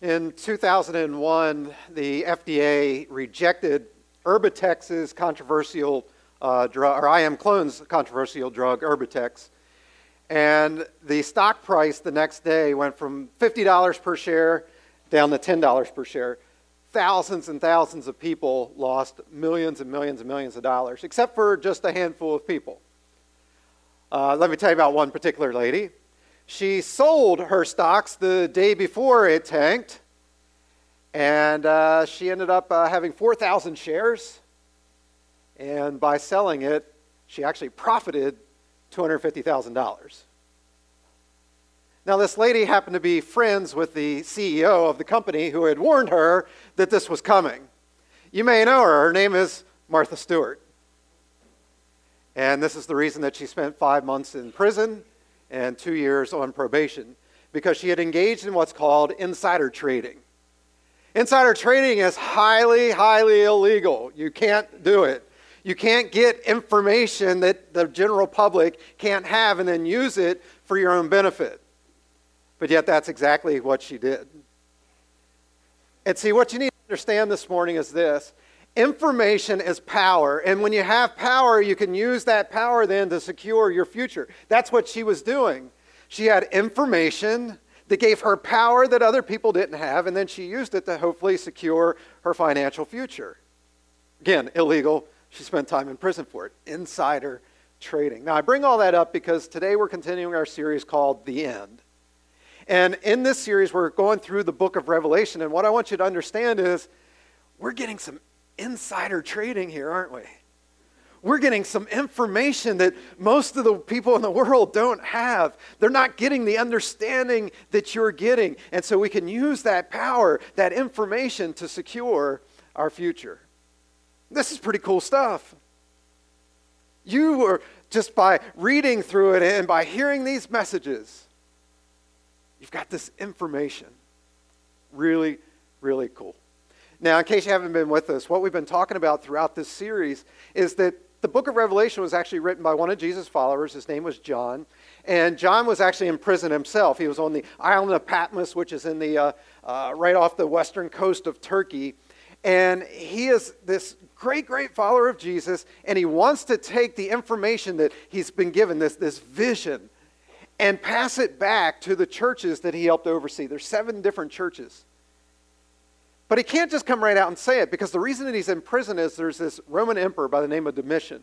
In 2001, the FDA rejected Erbitux's controversial uh, drug, or ImClone's controversial drug, Erbitux. And the stock price the next day went from $50 per share down to $10 per share. Thousands and thousands of people lost millions and millions and millions of dollars, except for just a handful of people. Uh, let me tell you about one particular lady. She sold her stocks the day before it tanked, and uh, she ended up uh, having 4,000 shares. And by selling it, she actually profited $250,000. Now, this lady happened to be friends with the CEO of the company who had warned her that this was coming. You may know her. Her name is Martha Stewart. And this is the reason that she spent five months in prison and two years on probation because she had engaged in what's called insider trading. Insider trading is highly, highly illegal. You can't do it. You can't get information that the general public can't have and then use it for your own benefit. But yet, that's exactly what she did. And see, what you need to understand this morning is this information is power. And when you have power, you can use that power then to secure your future. That's what she was doing. She had information that gave her power that other people didn't have, and then she used it to hopefully secure her financial future. Again, illegal. She spent time in prison for it. Insider trading. Now, I bring all that up because today we're continuing our series called The End. And in this series, we're going through the book of Revelation. And what I want you to understand is we're getting some insider trading here, aren't we? We're getting some information that most of the people in the world don't have. They're not getting the understanding that you're getting. And so we can use that power, that information to secure our future. This is pretty cool stuff. You were just by reading through it and by hearing these messages, you've got this information. Really, really cool. Now, in case you haven't been with us, what we've been talking about throughout this series is that the book of Revelation was actually written by one of Jesus' followers. His name was John. And John was actually in prison himself. He was on the island of Patmos, which is in the, uh, uh, right off the western coast of Turkey. And he is this great, great follower of Jesus, and he wants to take the information that he's been given, this, this vision, and pass it back to the churches that he helped oversee. There's seven different churches. But he can't just come right out and say it because the reason that he's in prison is there's this Roman emperor by the name of Domitian,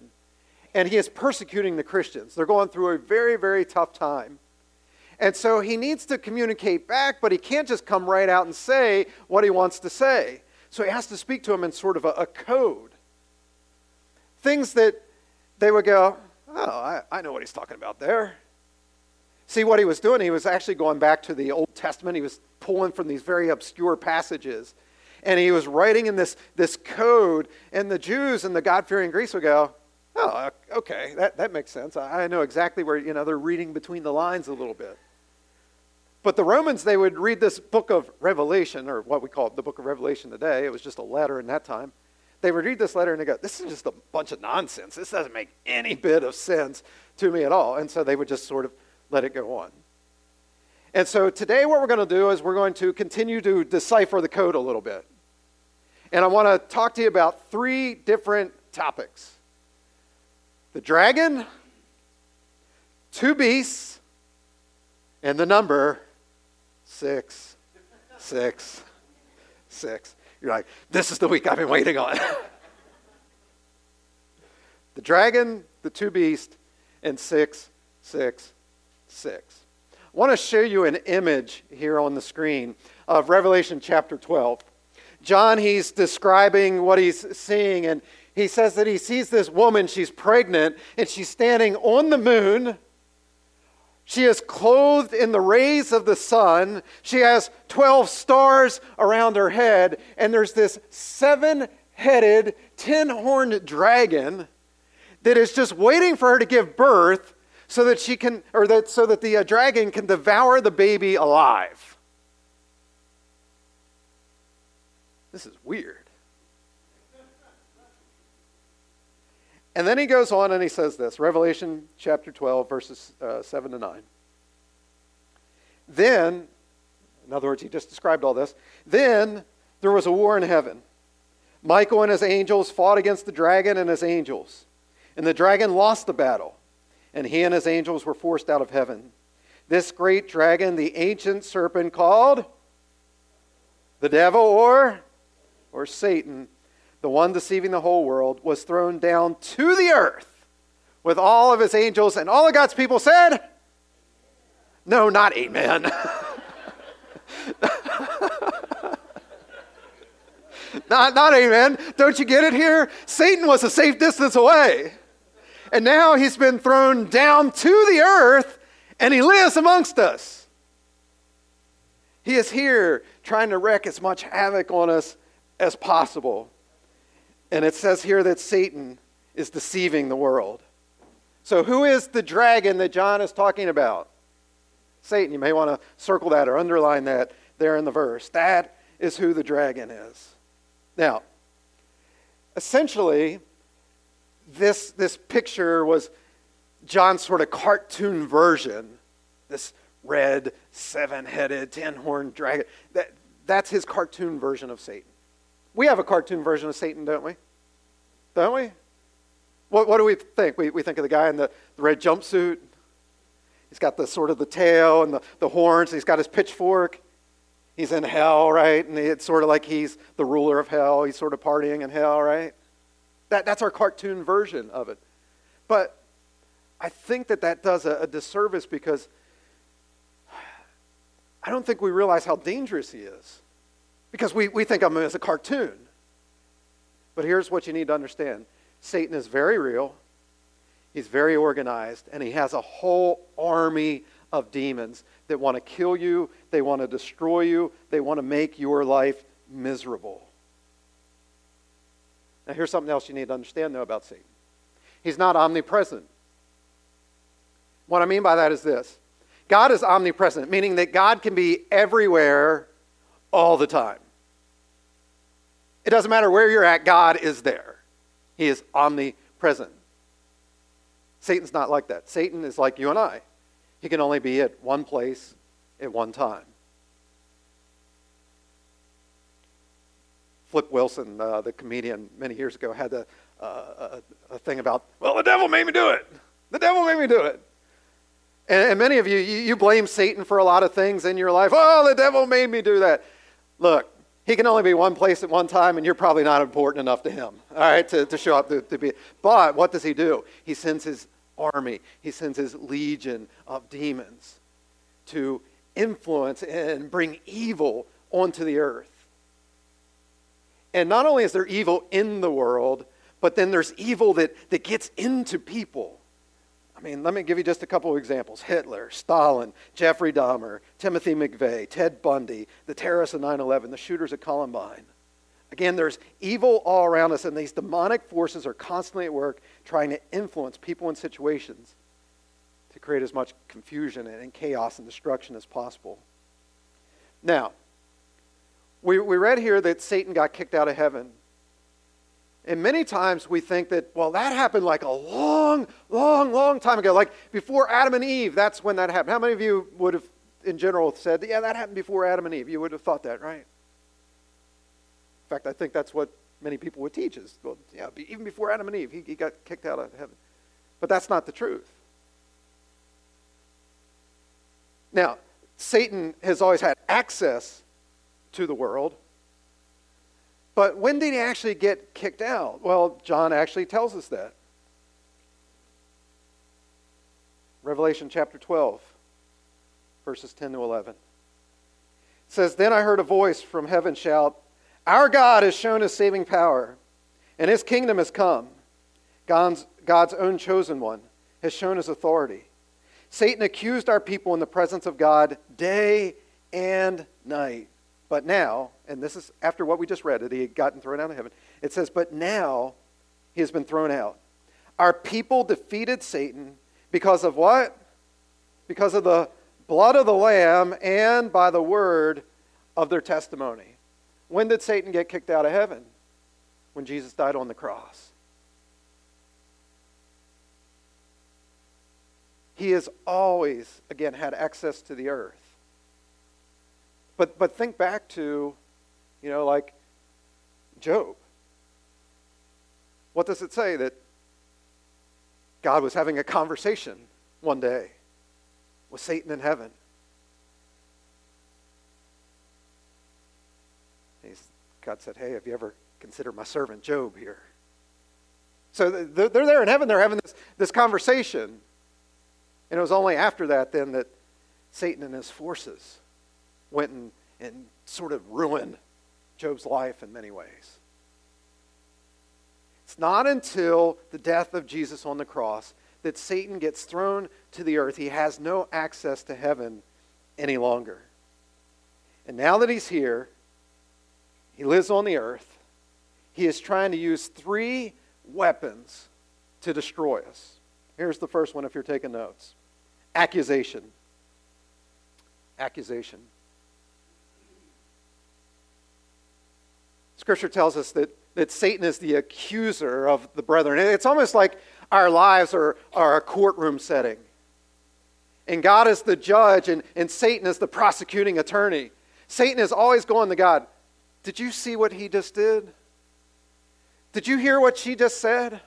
and he is persecuting the Christians. They're going through a very, very tough time. And so he needs to communicate back, but he can't just come right out and say what he wants to say. So he has to speak to them in sort of a, a code. Things that they would go, oh, I, I know what he's talking about there. See, what he was doing, he was actually going back to the Old Testament. He was pulling from these very obscure passages and he was writing in this, this code, and the Jews and the God fearing Greeks would go, Oh, uh, okay, that, that makes sense. I know exactly where, you know, they're reading between the lines a little bit. But the Romans, they would read this book of Revelation, or what we call the book of Revelation today. It was just a letter in that time. They would read this letter and they go, This is just a bunch of nonsense. This doesn't make any bit of sense to me at all. And so they would just sort of let it go on. And so today, what we're going to do is we're going to continue to decipher the code a little bit. And I want to talk to you about three different topics the dragon, two beasts, and the number six, six, six. You're like, this is the week I've been waiting on. the dragon, the two beasts, and six, six, six. I want to show you an image here on the screen of Revelation chapter 12. John, he's describing what he's seeing, and he says that he sees this woman, she's pregnant, and she's standing on the moon. She is clothed in the rays of the sun. She has 12 stars around her head, and there's this seven headed, ten horned dragon that is just waiting for her to give birth so that she can, or that, so that the uh, dragon can devour the baby alive. This is weird. And then he goes on and he says this Revelation chapter 12, verses uh, 7 to 9. Then In other words, he just described all this. Then there was a war in heaven. Michael and his angels fought against the dragon and his angels. And the dragon lost the battle, and he and his angels were forced out of heaven. This great dragon, the ancient serpent called the devil or, or Satan, the one deceiving the whole world, was thrown down to the earth with all of his angels, and all of God's people said, No, not amen. not, not amen. Don't you get it here? Satan was a safe distance away. And now he's been thrown down to the earth and he lives amongst us. He is here trying to wreak as much havoc on us as possible. And it says here that Satan is deceiving the world. So, who is the dragon that John is talking about? Satan. You may want to circle that or underline that there in the verse. That is who the dragon is. Now, essentially, this, this picture was John's sort of cartoon version, this red, seven headed, ten horned dragon. That, that's his cartoon version of Satan. We have a cartoon version of Satan, don't we? Don't we? What, what do we think? We, we think of the guy in the, the red jumpsuit. He's got the sort of the tail and the, the horns. He's got his pitchfork. He's in hell, right? And it's sort of like he's the ruler of hell. He's sort of partying in hell, right? That, that's our cartoon version of it. But I think that that does a, a disservice because I don't think we realize how dangerous he is. Because we, we think of him as a cartoon. But here's what you need to understand Satan is very real, he's very organized, and he has a whole army of demons that want to kill you, they want to destroy you, they want to make your life miserable. Now, here's something else you need to understand, though, about Satan he's not omnipresent. What I mean by that is this God is omnipresent, meaning that God can be everywhere all the time. It doesn't matter where you're at, God is there. He is omnipresent. Satan's not like that. Satan is like you and I. He can only be at one place at one time. Flip Wilson, uh, the comedian, many years ago, had a, uh, a, a thing about, well, the devil made me do it. The devil made me do it. And, and many of you, you, you blame Satan for a lot of things in your life. Oh, the devil made me do that. Look, he can only be one place at one time, and you're probably not important enough to him, all right, to, to show up to, to be. But what does he do? He sends his army, he sends his legion of demons to influence and bring evil onto the earth. And not only is there evil in the world, but then there's evil that, that gets into people. I mean, let me give you just a couple of examples Hitler, Stalin, Jeffrey Dahmer, Timothy McVeigh, Ted Bundy, the terrorists of 9 11, the shooters at Columbine. Again, there's evil all around us, and these demonic forces are constantly at work trying to influence people and situations to create as much confusion and chaos and destruction as possible. Now, we, we read here that Satan got kicked out of heaven and many times we think that, well, that happened like a long, long, long time ago. Like before Adam and Eve, that's when that happened. How many of you would have, in general, said, yeah, that happened before Adam and Eve? You would have thought that, right? In fact, I think that's what many people would teach is, well, yeah, even before Adam and Eve, he, he got kicked out of heaven. But that's not the truth. Now, Satan has always had access to the world but when did he actually get kicked out? Well, John actually tells us that. Revelation chapter 12, verses 10 to 11. It says, Then I heard a voice from heaven shout, Our God has shown his saving power, and his kingdom has come. God's, God's own chosen one has shown his authority. Satan accused our people in the presence of God day and night. But now, and this is after what we just read, that he had gotten thrown out of heaven, it says, But now he has been thrown out. Our people defeated Satan because of what? Because of the blood of the Lamb and by the word of their testimony. When did Satan get kicked out of heaven? When Jesus died on the cross. He has always, again, had access to the earth. But, but think back to, you know, like Job. What does it say? That God was having a conversation one day with Satan in heaven. God said, Hey, have you ever considered my servant Job here? So they're there in heaven, they're having this, this conversation. And it was only after that then that Satan and his forces went and, and sort of ruined Job's life in many ways. It's not until the death of Jesus on the cross that Satan gets thrown to the earth. He has no access to heaven any longer. And now that he's here, he lives on the earth. He is trying to use three weapons to destroy us. Here's the first one if you're taking notes accusation. Accusation. Scripture tells us that, that Satan is the accuser of the brethren. It's almost like our lives are, are a courtroom setting. And God is the judge, and, and Satan is the prosecuting attorney. Satan is always going to God, Did you see what he just did? Did you hear what she just said?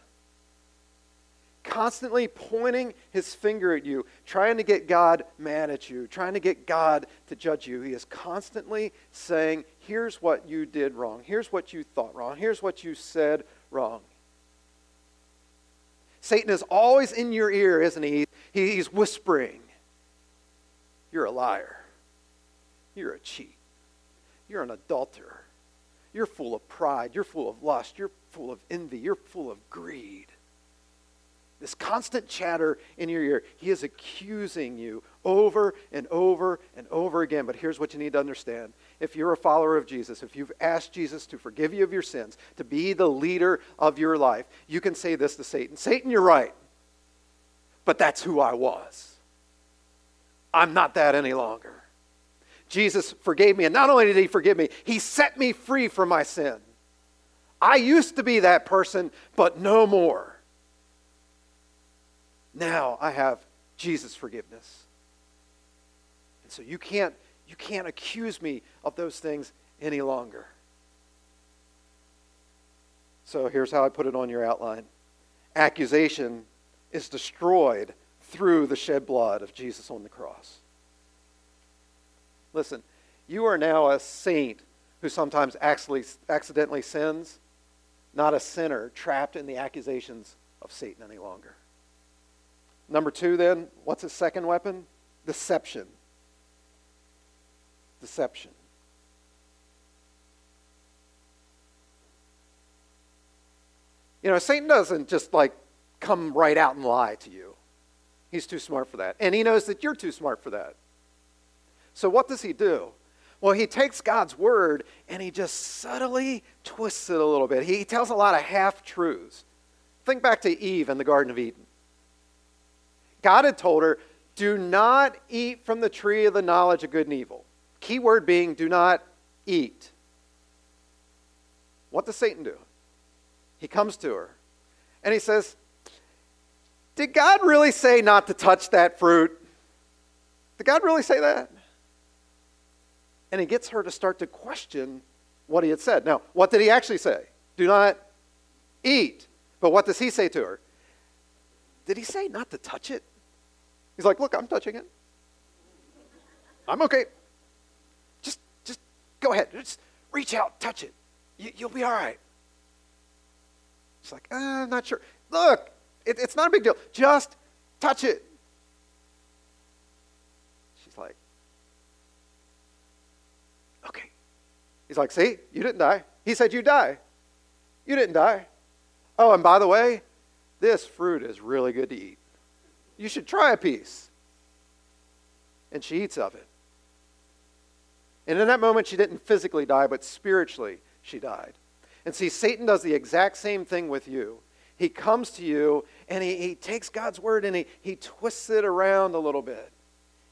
Constantly pointing his finger at you, trying to get God mad at you, trying to get God to judge you. He is constantly saying, Here's what you did wrong. Here's what you thought wrong. Here's what you said wrong. Satan is always in your ear, isn't he? He's whispering, You're a liar. You're a cheat. You're an adulterer. You're full of pride. You're full of lust. You're full of envy. You're full of greed. This constant chatter in your ear. He is accusing you over and over and over again. But here's what you need to understand. If you're a follower of Jesus, if you've asked Jesus to forgive you of your sins, to be the leader of your life, you can say this to Satan Satan, you're right. But that's who I was. I'm not that any longer. Jesus forgave me. And not only did he forgive me, he set me free from my sin. I used to be that person, but no more. Now I have Jesus' forgiveness. And so you can't, you can't accuse me of those things any longer. So here's how I put it on your outline accusation is destroyed through the shed blood of Jesus on the cross. Listen, you are now a saint who sometimes actually, accidentally sins, not a sinner trapped in the accusations of Satan any longer. Number two, then, what's his second weapon? Deception. Deception. You know, Satan doesn't just like come right out and lie to you. He's too smart for that. And he knows that you're too smart for that. So, what does he do? Well, he takes God's word and he just subtly twists it a little bit. He tells a lot of half truths. Think back to Eve in the Garden of Eden. God had told her, Do not eat from the tree of the knowledge of good and evil. Key word being, do not eat. What does Satan do? He comes to her and he says, Did God really say not to touch that fruit? Did God really say that? and he gets her to start to question what he had said. Now, what did he actually say? Do not eat. But what does he say to her? Did he say not to touch it? He's like, Look, I'm touching it. I'm okay. Go ahead. Just reach out, touch it. You, will be all right. She's like, uh, I'm not sure. Look, it, it's not a big deal. Just touch it. She's like, okay. He's like, See, you didn't die. He said, You die. You didn't die. Oh, and by the way, this fruit is really good to eat. You should try a piece. And she eats of it. And in that moment, she didn't physically die, but spiritually, she died. And see, Satan does the exact same thing with you. He comes to you and he, he takes God's word and he, he twists it around a little bit.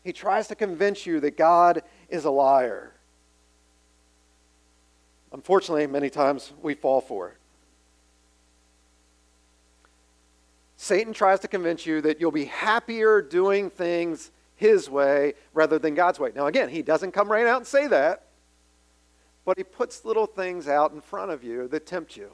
He tries to convince you that God is a liar. Unfortunately, many times we fall for it. Satan tries to convince you that you'll be happier doing things his way rather than God's way. Now, again, he doesn't come right out and say that, but he puts little things out in front of you that tempt you.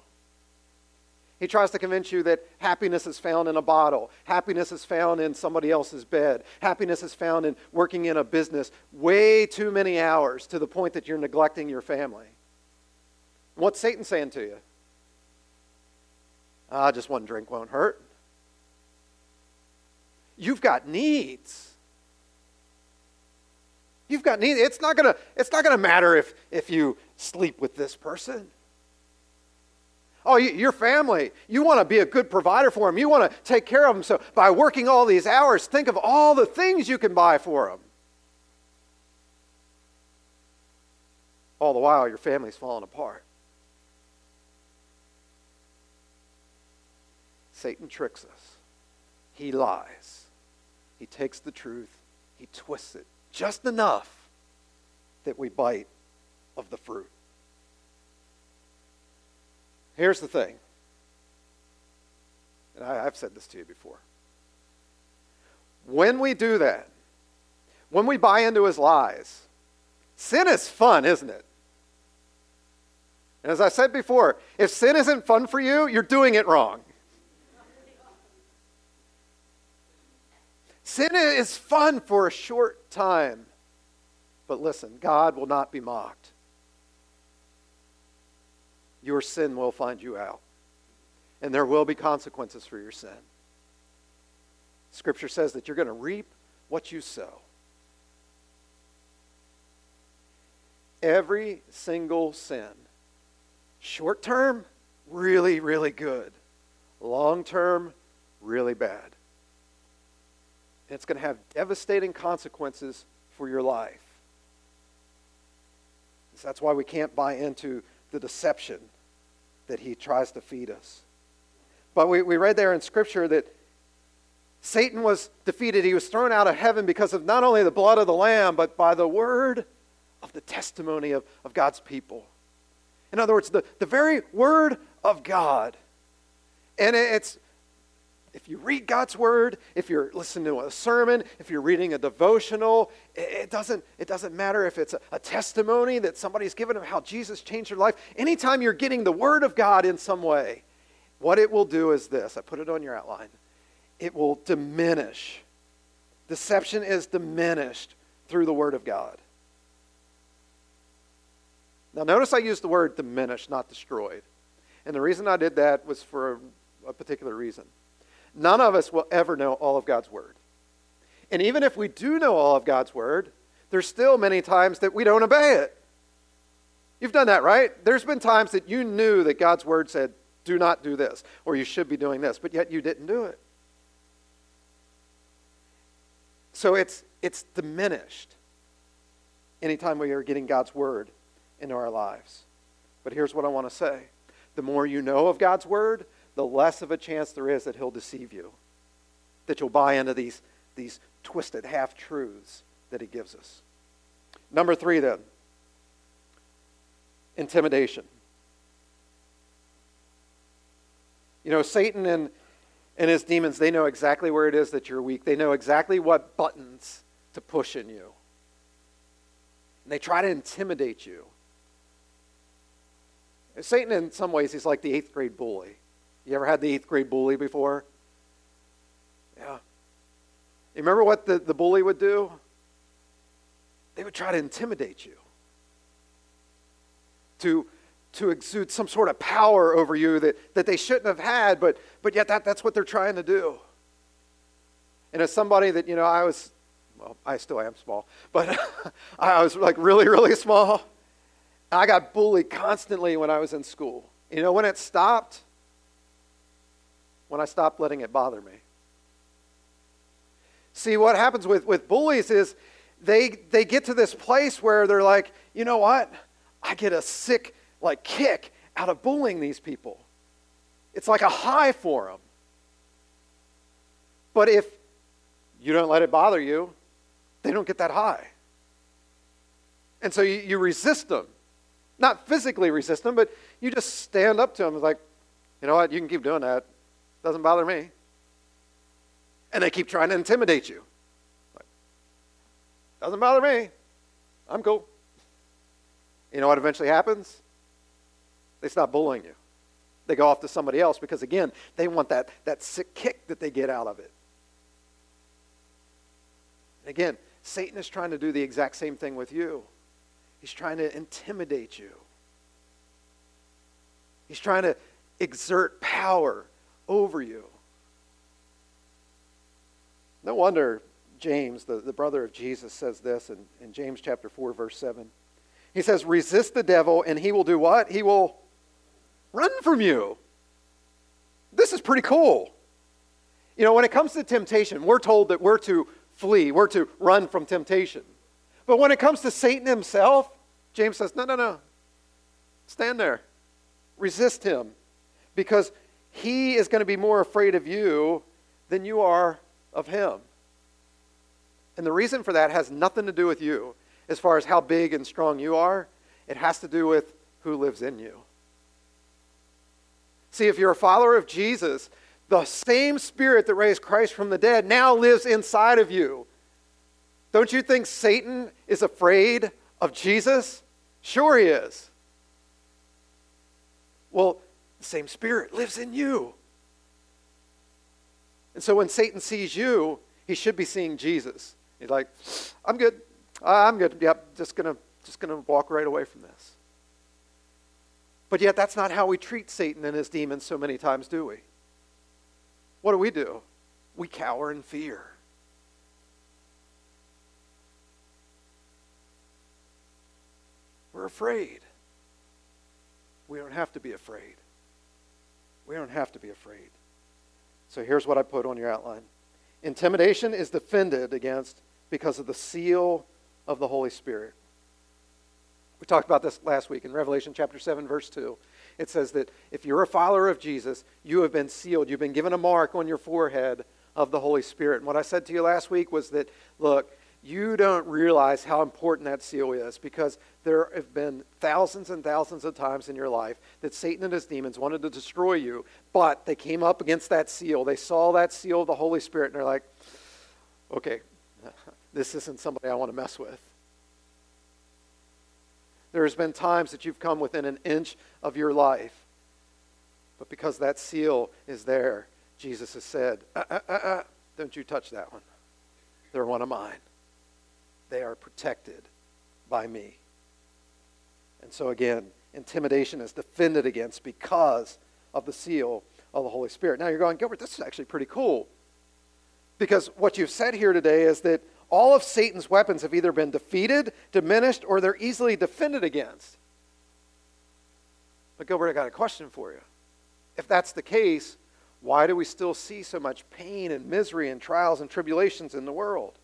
He tries to convince you that happiness is found in a bottle. Happiness is found in somebody else's bed. Happiness is found in working in a business way too many hours to the point that you're neglecting your family. What's Satan saying to you? Ah, just one drink won't hurt. You've got needs. You've got needs. It's not gonna, it's not gonna matter if, if you sleep with this person. Oh, your family, you want to be a good provider for them. You want to take care of them. So, by working all these hours, think of all the things you can buy for them. All the while, your family's falling apart. Satan tricks us, he lies. He takes the truth, he twists it just enough that we bite of the fruit. Here's the thing, and I, have said this to you before. When we do that, when we buy into his lies, sin is fun, isn't it? And as I said before, if sin isn't fun for you, you're doing it wrong. Sin is fun for a short time. But listen, God will not be mocked your sin will find you out. And there will be consequences for your sin. Scripture says that you're going to reap what you sow. Every single sin, short term, really, really good. Long term, really bad. And it's going to have devastating consequences for your life. So that's why we can't buy into the deception that he tries to feed us. But we, we read there in Scripture that Satan was defeated. He was thrown out of heaven because of not only the blood of the Lamb, but by the word of the testimony of, of God's people. In other words, the, the very word of God. And it's if you read God's word, if you're listening to a sermon, if you're reading a devotional, it doesn't, it doesn't matter if it's a, a, testimony that somebody's given of how Jesus changed their life. Anytime you're getting the word of God in some way, what it will do is this I put it on your outline it will diminish. Deception is diminished through the word of God. Now, notice I used the word diminished, not destroyed. And the reason I did that was for a, a particular reason. None of us will ever know all of God's Word. And even if we do know all of God's Word, there's still many times that we don't obey it. You've done that, right? There's been times that you knew that God's Word said, do not do this, or you should be doing this, but yet you didn't do it. So it's, it's diminished anytime we are getting God's Word into our lives. But here's what I want to say the more you know of God's Word, the less of a chance there is that he'll deceive you, that you'll buy into these, these twisted half truths that he gives us. Number three, then intimidation. You know, Satan and, and his demons, they know exactly where it is that you're weak. They know exactly what buttons to push in you. And they try to intimidate you. Satan, in some ways, he's like the eighth grade bully. You ever had the eighth grade bully before? Yeah. You remember what the, the bully would do? They would try to intimidate you, to, to exude some sort of power over you that, that they shouldn't have had, but, but yet that, that's what they're trying to do. And as somebody that, you know, I was, well, I still am small, but I was like really, really small. I got bullied constantly when I was in school. You know, when it stopped, when I stopped letting it bother me. See, what happens with, with bullies is they, they get to this place where they're like, you know what? I get a sick like kick out of bullying these people. It's like a high for them. But if you don't let it bother you, they don't get that high. And so you, you resist them. Not physically resist them, but you just stand up to them. Like, you know what? You can keep doing that. Doesn't bother me. And they keep trying to intimidate you. Doesn't bother me. I'm cool. You know what eventually happens? They stop bullying you. They go off to somebody else because, again, they want that, that sick kick that they get out of it. And again, Satan is trying to do the exact same thing with you. He's trying to intimidate you. He's trying to exert power over you. No wonder James, the, the brother of Jesus, says this in, in James chapter 4, verse 7. He says, Resist the devil, and he will do what? He will run from you. This is pretty cool. You know, when it comes to temptation, we're told that we're to flee, we're to run from temptation. But when it comes to Satan himself, James says, No, no, no. Stand there. Resist him. Because he is going to be more afraid of you than you are of him. And the reason for that has nothing to do with you as far as how big and strong you are, it has to do with who lives in you. See, if you're a follower of Jesus, the same spirit that raised Christ from the dead now lives inside of you. Don't you think Satan is afraid of Jesus? Sure, he is. Well, the same spirit lives in you. And so when Satan sees you, he should be seeing Jesus. He's like, I'm good. I'm good. Yep, just gonna just gonna walk right away from this. But yet that's not how we treat Satan and his demons so many times, do we? What do we do? We cower in fear. We're afraid. We don't have to be afraid. We don't have to be afraid. So here's what I put on your outline Intimidation is defended against because of the seal of the Holy Spirit. We talked about this last week in Revelation chapter 7, verse 2. It says that if you're a follower of Jesus, you have been sealed. You've been given a mark on your forehead of the Holy Spirit. And what I said to you last week was that, look, you don't realize how important that seal is because there have been thousands and thousands of times in your life that Satan and his demons wanted to destroy you, but they came up against that seal. They saw that seal of the Holy Spirit and they're like, okay, this isn't somebody I want to mess with. There's been times that you've come within an inch of your life, but because that seal is there, Jesus has said, uh, uh, uh, uh don't you touch that one. They're one of mine they are protected by me. And so, again, intimidation is defended against because of the seal of the Holy Spirit. Now you're going, Gilbert, this is actually pretty cool. Because what you've said here today is that all of Satan's weapons have either been defeated, diminished, or they're easily defended against. But, Gilbert, I got a question for you. If that's the case, why do we still see so much pain and misery and trials and tribulations in the world?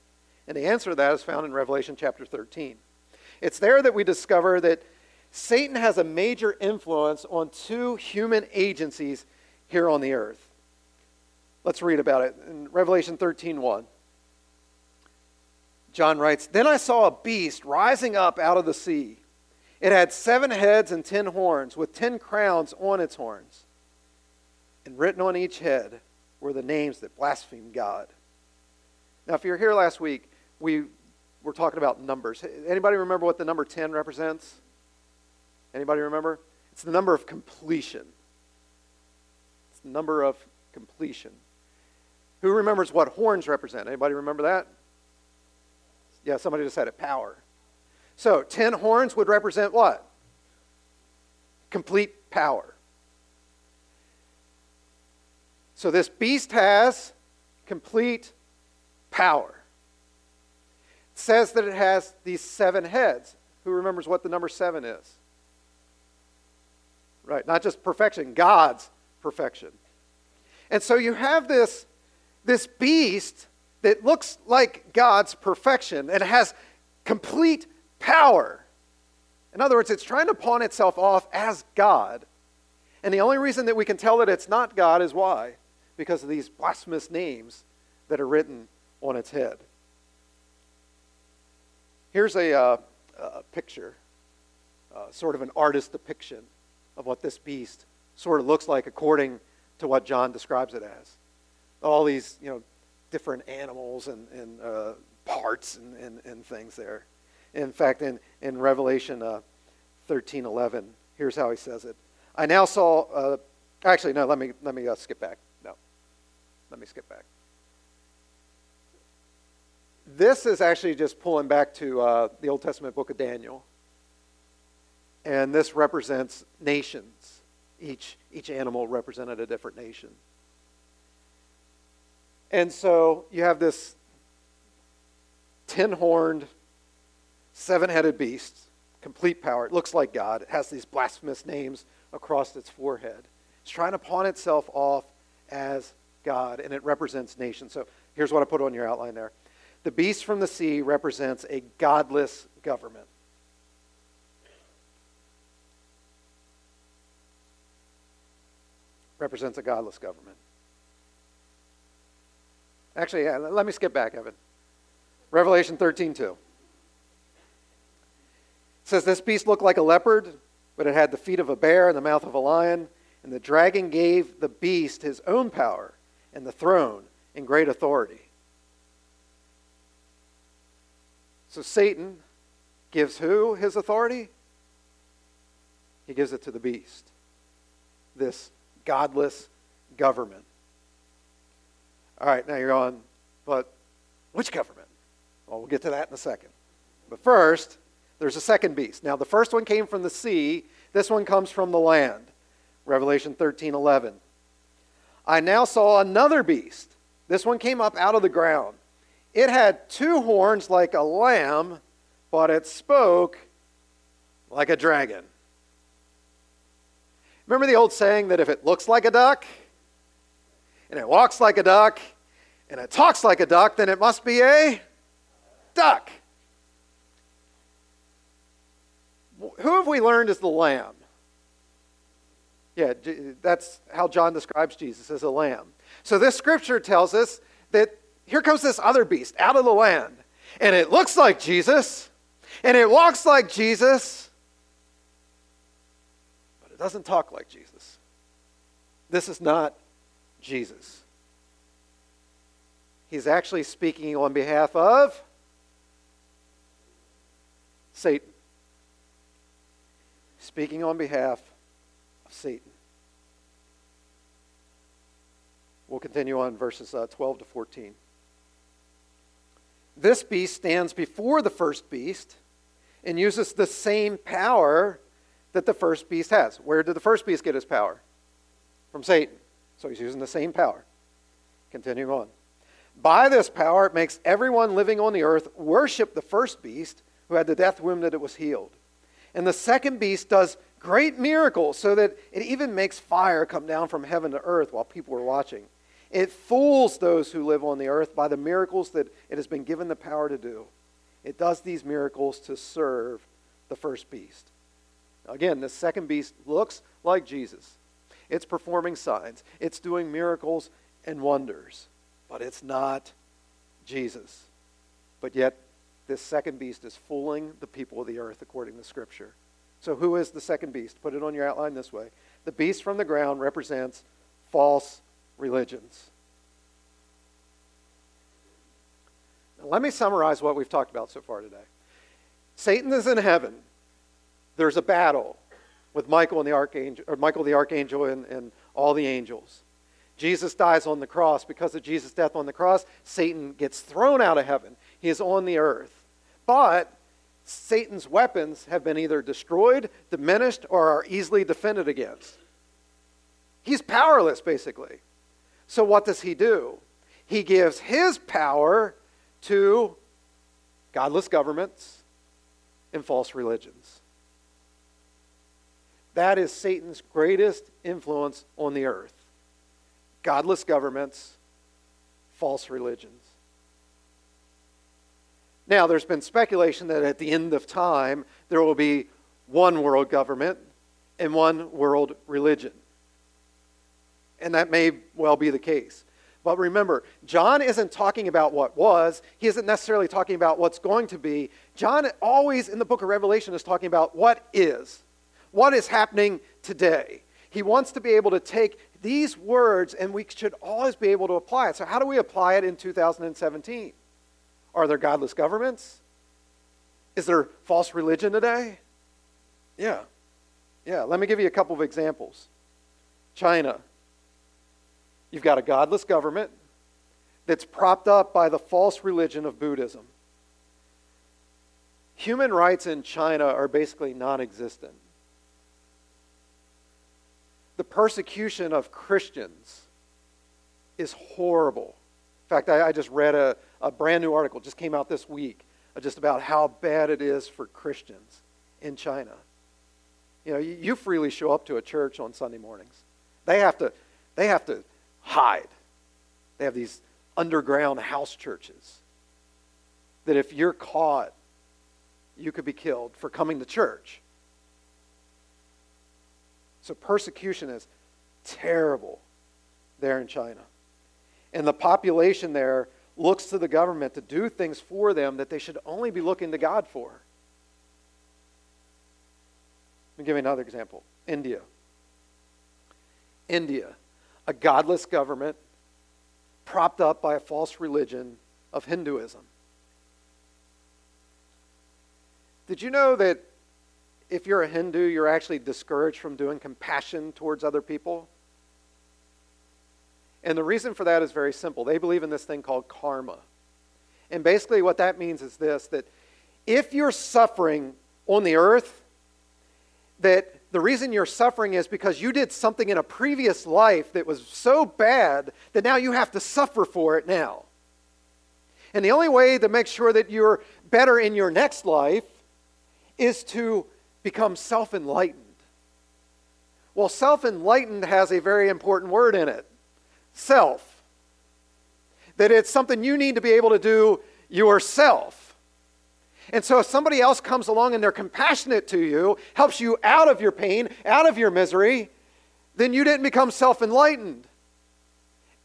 And the answer to that is found in Revelation chapter 13. It's there that we discover that Satan has a major influence on two human agencies here on the earth. Let's read about it in Revelation 13:1. John writes, "Then I saw a beast rising up out of the sea. It had seven heads and ten horns, with ten crowns on its horns. And written on each head were the names that blasphemed God." Now, if you're here last week, we were talking about numbers. Anybody remember what the number 10 represents? Anybody remember? It's the number of completion. It's the number of completion. Who remembers what horns represent? Anybody remember that? Yeah, somebody just said it power. So, 10 horns would represent what? Complete power. So, this beast has complete power says that it has these seven heads. Who remembers what the number seven is? Right, not just perfection, God's perfection. And so you have this, this beast that looks like God's perfection and has complete power. In other words, it's trying to pawn itself off as God. And the only reason that we can tell that it's not God is why? Because of these blasphemous names that are written on its head. Here's a, uh, a picture, uh, sort of an artist depiction of what this beast sort of looks like according to what John describes it as. All these, you know, different animals and, and uh, parts and, and, and things there. In fact, in, in Revelation uh, 13 11, here's how he says it. I now saw, uh, actually, no, let me, let me uh, skip back. No, let me skip back. This is actually just pulling back to uh, the Old Testament book of Daniel. And this represents nations. Each, each animal represented a different nation. And so you have this ten horned, seven headed beast, complete power. It looks like God. It has these blasphemous names across its forehead. It's trying to pawn itself off as God, and it represents nations. So here's what I put on your outline there the beast from the sea represents a godless government. Represents a godless government. Actually, yeah, let me skip back, Evan. Revelation 13 2. It says, This beast looked like a leopard, but it had the feet of a bear and the mouth of a lion. And the dragon gave the beast his own power and the throne and great authority. So Satan gives who his authority? He gives it to the beast, this godless government. All right, now you're on, but which government? Well, we'll get to that in a second. But first, there's a second beast. Now, the first one came from the sea, this one comes from the land. Revelation 13 11. I now saw another beast. This one came up out of the ground. It had two horns like a lamb, but it spoke like a dragon. Remember the old saying that if it looks like a duck, and it walks like a duck, and it talks like a duck, then it must be a duck. Who have we learned is the lamb? Yeah, that's how John describes Jesus as a lamb. So this scripture tells us that here comes this other beast out of the land, and it looks like Jesus, and it walks like Jesus, but it doesn't talk like Jesus. This is not Jesus. He's actually speaking on behalf of Satan. Speaking on behalf of Satan. We'll continue on verses uh, 12 to 14. This beast stands before the first beast and uses the same power that the first beast has. Where did the first beast get his power? From Satan. So he's using the same power. Continuing on. By this power, it makes everyone living on the earth worship the first beast who had the death wound that it was healed. And the second beast does great miracles so that it even makes fire come down from heaven to earth while people were watching. It fools those who live on the earth by the miracles that it has been given the power to do. It does these miracles to serve the first beast. Again, the second beast looks like Jesus. It's performing signs, it's doing miracles and wonders, but it's not Jesus. But yet, this second beast is fooling the people of the earth according to Scripture. So, who is the second beast? Put it on your outline this way. The beast from the ground represents false religions. Now, let me summarize what we've talked about so far today. Satan is in heaven. There's a battle with Michael and the archangel, or Michael the archangel and, and all the angels. Jesus dies on the cross. Because of Jesus' death on the cross, Satan gets thrown out of heaven. He is on the earth. But Satan's weapons have been either destroyed, diminished, or are easily defended against. He's powerless, basically. So, what does he do? He gives his power to godless governments and false religions. That is Satan's greatest influence on the earth godless governments, false religions. Now, there's been speculation that at the end of time, there will be one world government and one world religion. And that may well be the case. But remember, John isn't talking about what was. He isn't necessarily talking about what's going to be. John always in the book of Revelation is talking about what is, what is happening today. He wants to be able to take these words and we should always be able to apply it. So, how do we apply it in 2017? Are there godless governments? Is there false religion today? Yeah. Yeah. Let me give you a couple of examples. China. You've got a godless government that's propped up by the false religion of Buddhism. Human rights in China are basically non existent. The persecution of Christians is horrible. In fact, I, I just read a, a brand new article, just came out this week, just about how bad it is for Christians in China. You know, you, you freely show up to a church on Sunday mornings. They have to, they have to hide. They have these underground house churches that if you're caught, you could be killed for coming to church. So persecution is terrible there in China. And the population there looks to the government to do things for them that they should only be looking to God for. Let me give you another example India. India, a godless government propped up by a false religion of Hinduism. Did you know that if you're a Hindu, you're actually discouraged from doing compassion towards other people? And the reason for that is very simple. They believe in this thing called karma. And basically, what that means is this that if you're suffering on the earth, that the reason you're suffering is because you did something in a previous life that was so bad that now you have to suffer for it now. And the only way to make sure that you're better in your next life is to become self enlightened. Well, self enlightened has a very important word in it self. That it's something you need to be able to do yourself. And so if somebody else comes along and they're compassionate to you, helps you out of your pain, out of your misery, then you didn't become self enlightened.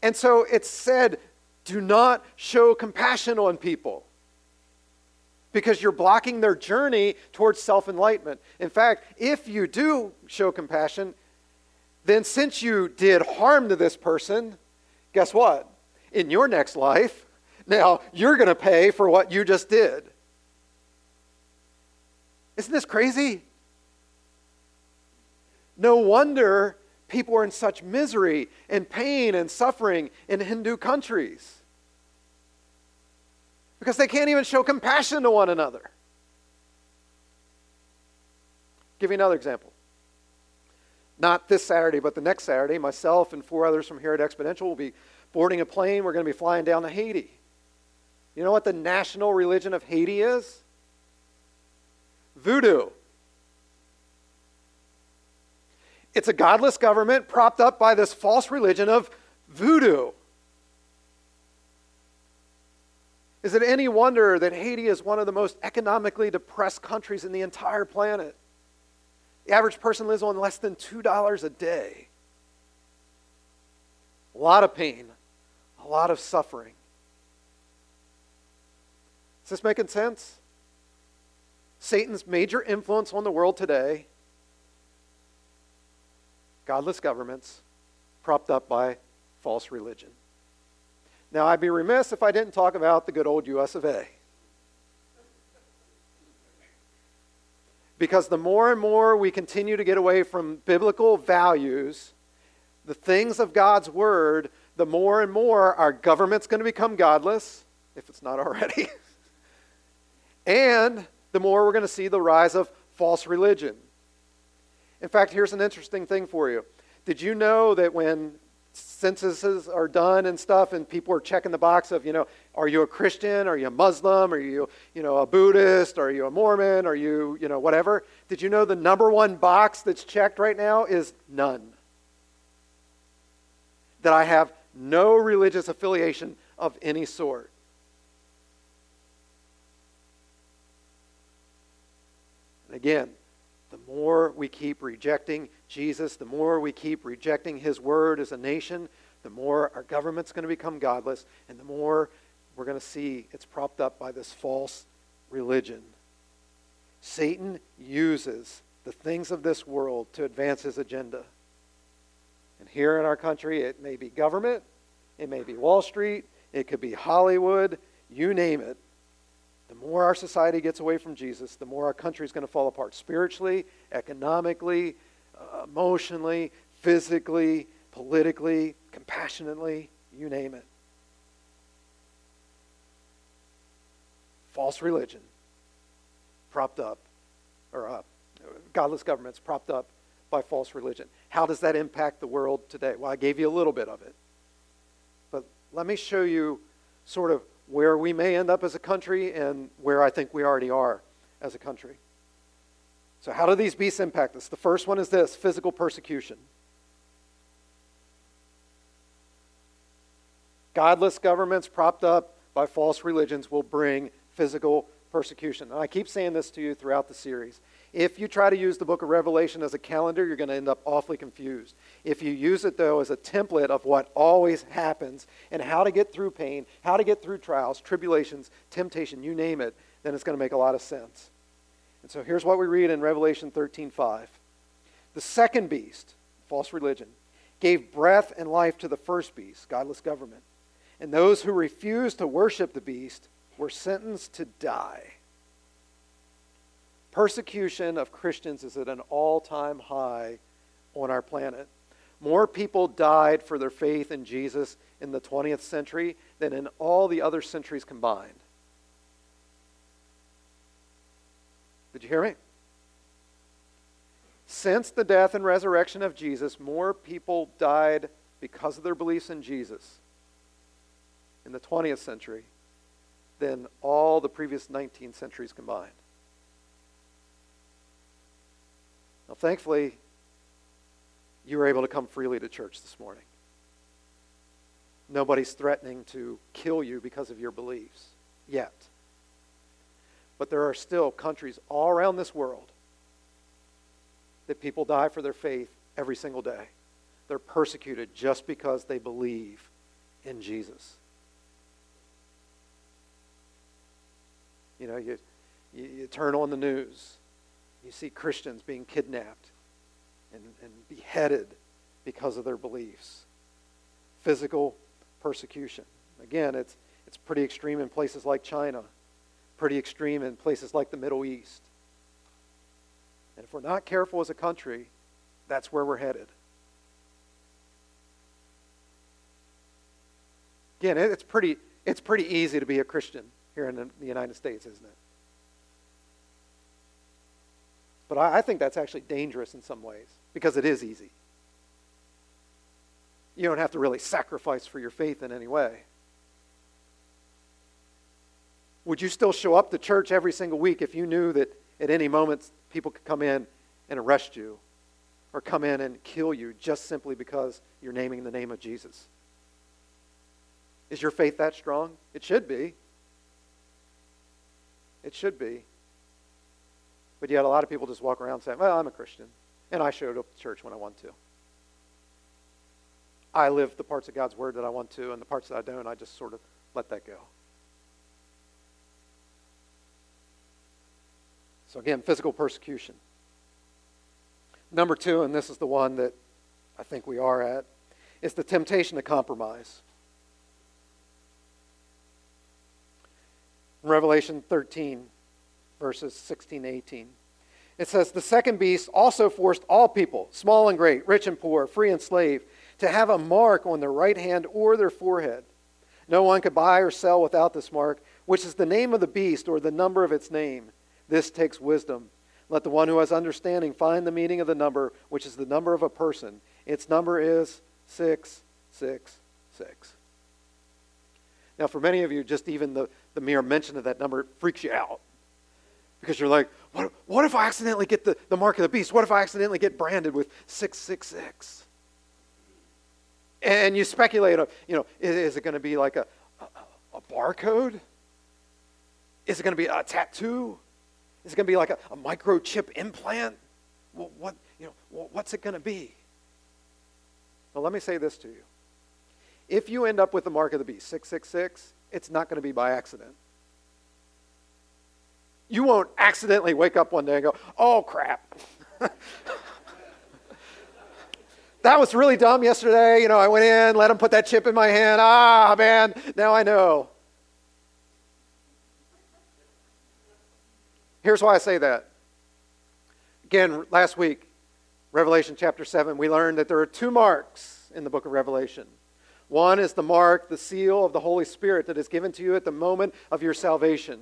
And so it's said, do not show compassion on people because you're blocking their journey towards self enlightenment. In fact, if you do show compassion, then since you did harm to this person, guess what? In your next life, now you're going to pay for what you just did. Isn't this crazy? No wonder people are in such misery and pain and suffering in Hindu countries because they can't even show compassion to one another. I'll give you another example. Not this Saturday, but the next Saturday, myself and four others from here at Exponential will be boarding a plane. We're going to be flying down to Haiti. You know what the national religion of Haiti is? Voodoo. It's a godless government propped up by this false religion of voodoo. Is it any wonder that Haiti is one of the most economically depressed countries in the entire planet? The average person lives on less than $2 a day. A lot of pain, a lot of suffering. Is this making sense? Satan's major influence on the world today godless governments propped up by false religion. Now, I'd be remiss if I didn't talk about the good old US of A. Because the more and more we continue to get away from biblical values, the things of God's Word, the more and more our government's going to become godless, if it's not already. and the more we're going to see the rise of false religion. In fact, here's an interesting thing for you. Did you know that when censuses are done and stuff and people are checking the box of you know are you a christian? Are you a muslim? Are you you know a buddhist? Are you a mormon? Are you you know whatever? Did you know the number one box that's checked right now is none? That i have no religious affiliation of any sort again the more we keep rejecting Jesus, the more we keep rejecting his word as a nation, the more our government's going to become godless, and the more we're going to see it's propped up by this false religion. Satan uses the things of this world to advance his agenda. And here in our country, it may be government, it may be Wall Street, it could be Hollywood, you name it. The more our society gets away from Jesus, the more our country is going to fall apart spiritually, economically, uh, emotionally, physically, politically, compassionately, you name it. False religion propped up, or uh, godless governments propped up by false religion. How does that impact the world today? Well, I gave you a little bit of it. But let me show you sort of where we may end up as a country and where I think we already are as a country. So, how do these beasts impact us? The first one is this physical persecution. Godless governments propped up by false religions will bring physical persecution. And I keep saying this to you throughout the series. If you try to use the book of Revelation as a calendar, you're going to end up awfully confused. If you use it, though, as a template of what always happens and how to get through pain, how to get through trials, tribulations, temptation, you name it, then it's going to make a lot of sense. And so here's what we read in Revelation 13:5. The second beast, false religion, gave breath and life to the first beast, godless government. And those who refused to worship the beast were sentenced to die. Persecution of Christians is at an all time high on our planet. More people died for their faith in Jesus in the 20th century than in all the other centuries combined. Did you hear me? Since the death and resurrection of Jesus, more people died because of their beliefs in Jesus in the 20th century than all the previous 19 centuries combined. Now, thankfully, you were able to come freely to church this morning. Nobody's threatening to kill you because of your beliefs yet. But there are still countries all around this world that people die for their faith every single day. They're persecuted just because they believe in Jesus. You know, you, you, you turn on the news, you see Christians being kidnapped and, and beheaded because of their beliefs. Physical persecution. Again, it's, it's pretty extreme in places like China, pretty extreme in places like the Middle East. And if we're not careful as a country, that's where we're headed. Again, it's pretty, it's pretty easy to be a Christian here in the United States, isn't it? But I, I think that's actually dangerous in some ways because it is easy. You don't have to really sacrifice for your faith in any way. Would you still show up to church every single week if you knew that at any moment people could come in and arrest you or come in and kill you just simply because you're naming the name of Jesus? Is your faith that strong? It should be. It should be. But yet, a lot of people just walk around saying, Well, I'm a Christian, and I showed up to church when I want to. I live the parts of God's Word that I want to, and the parts that I don't, I just sort of let that go. So, again, physical persecution. Number two, and this is the one that I think we are at, is the temptation to compromise. in Revelation 13, verses 16 18. It says, The second beast also forced all people, small and great, rich and poor, free and slave, to have a mark on their right hand or their forehead. No one could buy or sell without this mark, which is the name of the beast or the number of its name. This takes wisdom. Let the one who has understanding find the meaning of the number, which is the number of a person. Its number is 666. Now, for many of you, just even the, the mere mention of that number freaks you out. Because you're like, what, what if I accidentally get the, the mark of the beast? What if I accidentally get branded with 666? And you speculate, you know, is, is it going to be like a, a, a barcode? Is it going to be a tattoo? Is it going to be like a, a microchip implant? Well, what, you know, what's it going to be? Well, let me say this to you. If you end up with the mark of the beast, 666, it's not going to be by accident. You won't accidentally wake up one day and go, oh crap. that was really dumb yesterday. You know, I went in, let him put that chip in my hand. Ah, man, now I know. Here's why I say that. Again, last week, Revelation chapter 7, we learned that there are two marks in the book of Revelation. One is the mark, the seal of the Holy Spirit that is given to you at the moment of your salvation.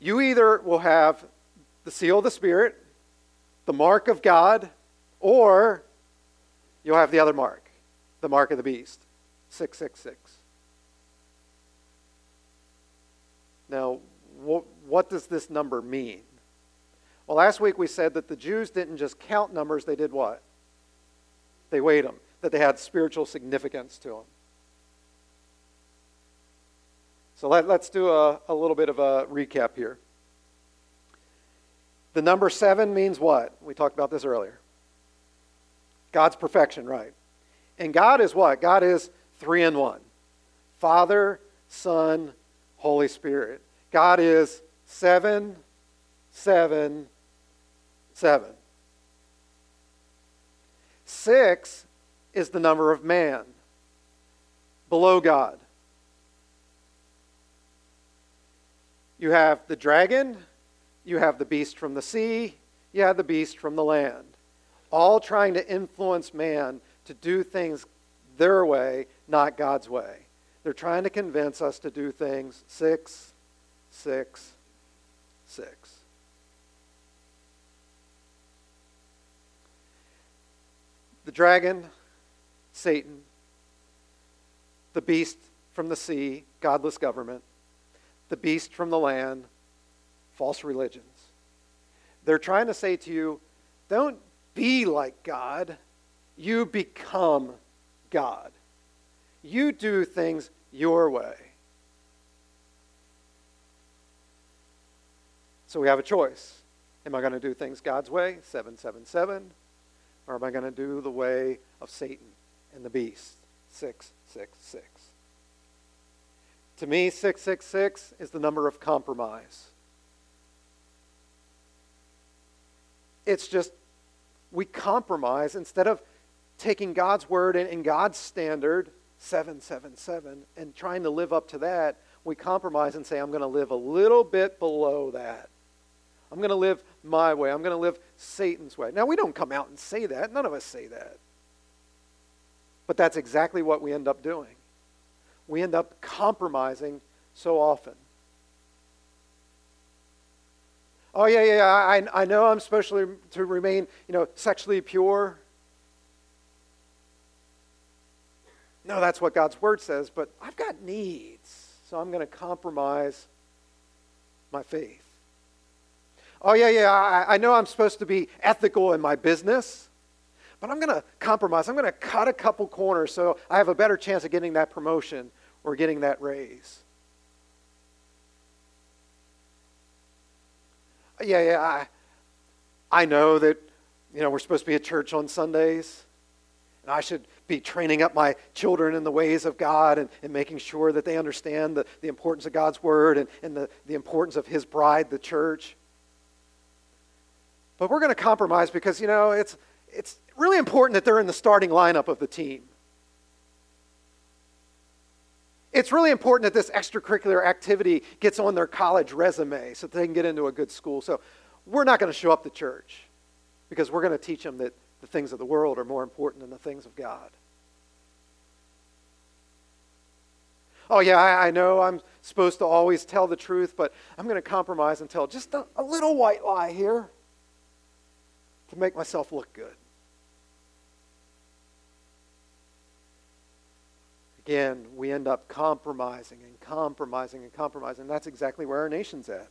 You either will have the seal of the Spirit, the mark of God, or you'll have the other mark, the mark of the beast, 666. Now, what, what does this number mean? Well, last week we said that the Jews didn't just count numbers, they did what? They weighed them, that they had spiritual significance to them. So let, us do a, a little bit of a recap here. The number seven means what? We talked about this earlier. God's perfection, right? And God is what? God is three in one Father, Son, Holy Spirit. God is seven, seven, seven. Six is the number of man below God. You have the dragon, you have the beast from the sea, you have the beast from the land, all trying to influence man to do things their way, not God's way. They're trying to convince us to do things six, six, six. The dragon, Satan, the beast from the sea, godless government, the beast from the land, false religions. They're trying to say to you, don't be like God, you become God. You do things your way. So we have a choice. Am I going to do things God's way, 777, or am I going to do the way of Satan and the beast, 666? To me, 666 is the number of compromise. It's just, we compromise instead of taking God's word and, and God's standard, 777, and trying to live up to that, we compromise and say, I'm going to live a little bit below that. I'm going to live my way. I'm going to live Satan's way. Now, we don't come out and say that. None of us say that. But that's exactly what we end up doing. We end up compromising so often. Oh, yeah, yeah, I, I know I'm supposed to, remain, you know, sexually pure. No, that's what God's word says, but I've got needs, so I'm going to compromise my faith. Oh, yeah, yeah, I, I know I'm supposed to be ethical in my business, but I'm going to compromise. I'm going to cut a couple corners so I have a better chance of getting that promotion or getting that raise. Yeah, yeah, I, I know that, you know, we're supposed to be at church on Sundays, and I should be training up my children in the ways of God and, and making sure that they understand the, the importance of God's Word and, and the, the importance of His bride, the church. But we're going to compromise because, you know, it's, it's really important that they're in the starting lineup of the team. It's really important that this extracurricular activity gets on their college resume so they can get into a good school. So we're not going to show up to church because we're going to teach them that the things of the world are more important than the things of God. Oh, yeah, I, I know I'm supposed to always tell the truth, but I'm going to compromise and tell just a, a little white lie here to make myself look good. Again, we end up compromising and compromising and compromising. And that's exactly where our nation's at.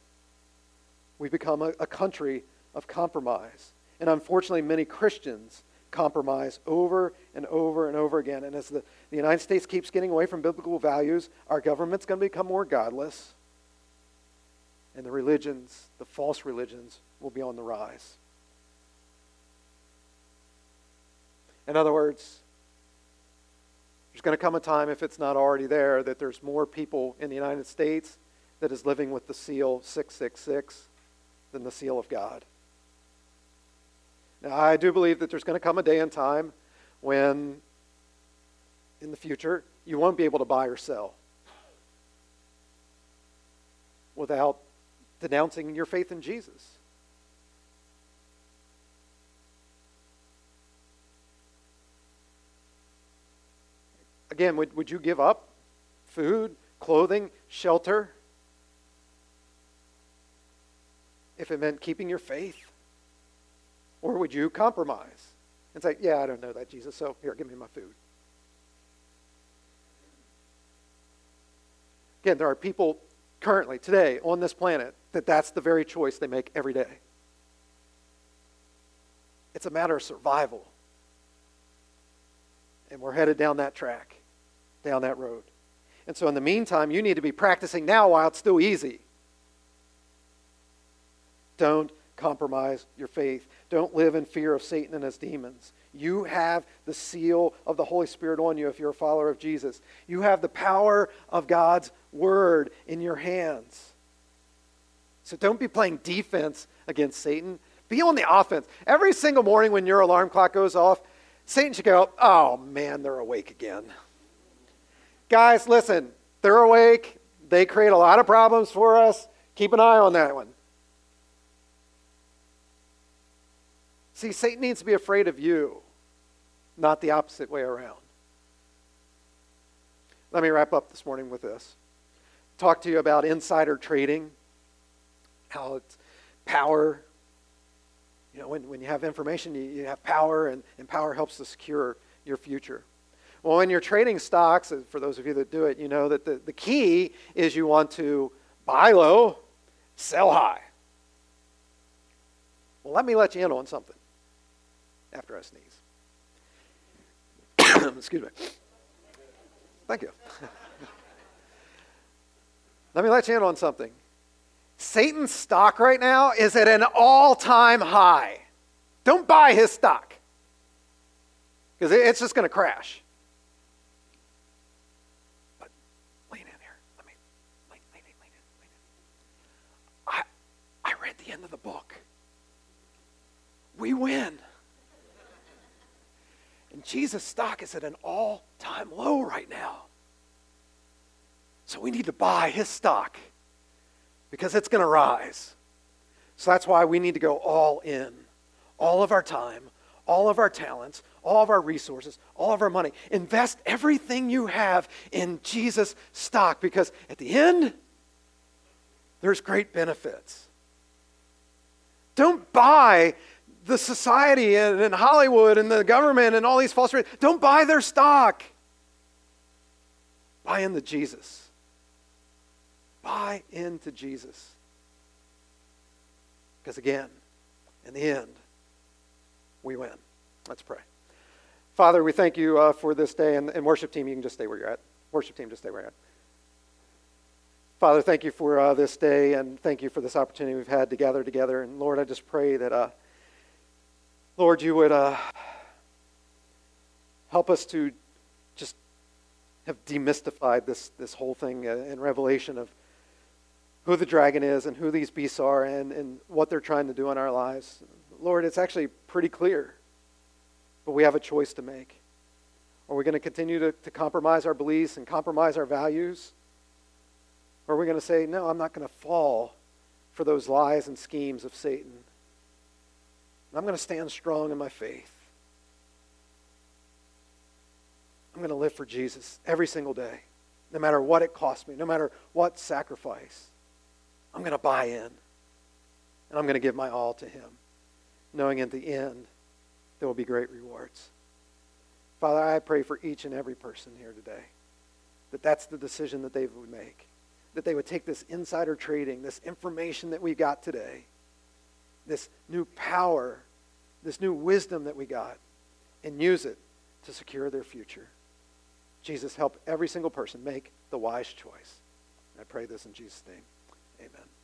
We become a, a country of compromise. And unfortunately, many Christians compromise over and over and over again. And as the, the United States keeps getting away from biblical values, our government's going to become more godless. And the religions, the false religions, will be on the rise. In other words, there's going to come a time, if it's not already there, that there's more people in the United States that is living with the seal 666 than the seal of God. Now, I do believe that there's going to come a day and time when, in the future, you won't be able to buy or sell. without denouncing your faith in Jesus. Again, would, would you give up food, clothing, shelter if it meant keeping your faith? Or would you compromise and say, Yeah, I don't know that, Jesus, so here, give me my food? Again, there are people currently, today, on this planet, that that's the very choice they make every day. It's a matter of survival. And we're headed down that track, down that road. And so, in the meantime, you need to be practicing now while it's still easy. Don't compromise your faith. Don't live in fear of Satan and his demons. You have the seal of the Holy Spirit on you if you're a follower of Jesus. You have the power of God's word in your hands. So don't be playing defense against Satan. Be on the offense. Every single morning when your alarm clock goes off, Satan should go, oh man, they're awake again. Guys, listen, they're awake. They create a lot of problems for us. Keep an eye on that one. See, Satan needs to be afraid of you, not the opposite way around. Let me wrap up this morning with this. Talk to you about insider trading, how it's power. You know, when, when you have information, you, you have power, and, and power helps to secure your future. Well, when you're trading stocks, uh, for those of you that do it, you know that the, the key is you want to buy low, sell high. Well, let me let you in on something after I sneeze. Excuse me. Thank you. Let me let you in on something. Satan's stock right now is at an all time high. Don't buy his stock because it's just going to crash. But lean in here. Let me lean, lean, lean, lean, lean. I read the end of the book. We win. And Jesus' stock is at an all time low right now. So we need to buy his stock because it's going to rise. So that's why we need to go all in. All of our time, all of our talents, all of our resources, all of our money. Invest everything you have in Jesus' stock because at the end, there's great benefits. Don't buy the society and, and Hollywood and the government and all these false. Don't buy their stock. Buy into Jesus. Buy into Jesus. Because again, in the end, we win. Let's pray. Father, we thank you uh, for this day. And, and, worship team, you can just stay where you're at. Worship team, just stay where you're at. Father, thank you for uh, this day and thank you for this opportunity we've had to gather together. And Lord, I just pray that. Uh, Lord, you would uh, help us to just have demystified this, this whole thing uh, in Revelation of who the dragon is and who these beasts are and, and what they're trying to do in our lives. Lord, it's actually pretty clear, but we have a choice to make. Are we going to continue to, to compromise our beliefs and compromise our values? Or are we going to say, no, I'm not going to fall for those lies and schemes of Satan? I'm going to stand strong in my faith. I'm going to live for Jesus every single day, no matter what it costs me, no matter what sacrifice. I'm going to buy in, and I'm going to give my all to Him, knowing at the end there will be great rewards. Father, I pray for each and every person here today that that's the decision that they would make, that they would take this insider trading, this information that we got today, this new power this new wisdom that we got and use it to secure their future. Jesus, help every single person make the wise choice. I pray this in Jesus' name. Amen.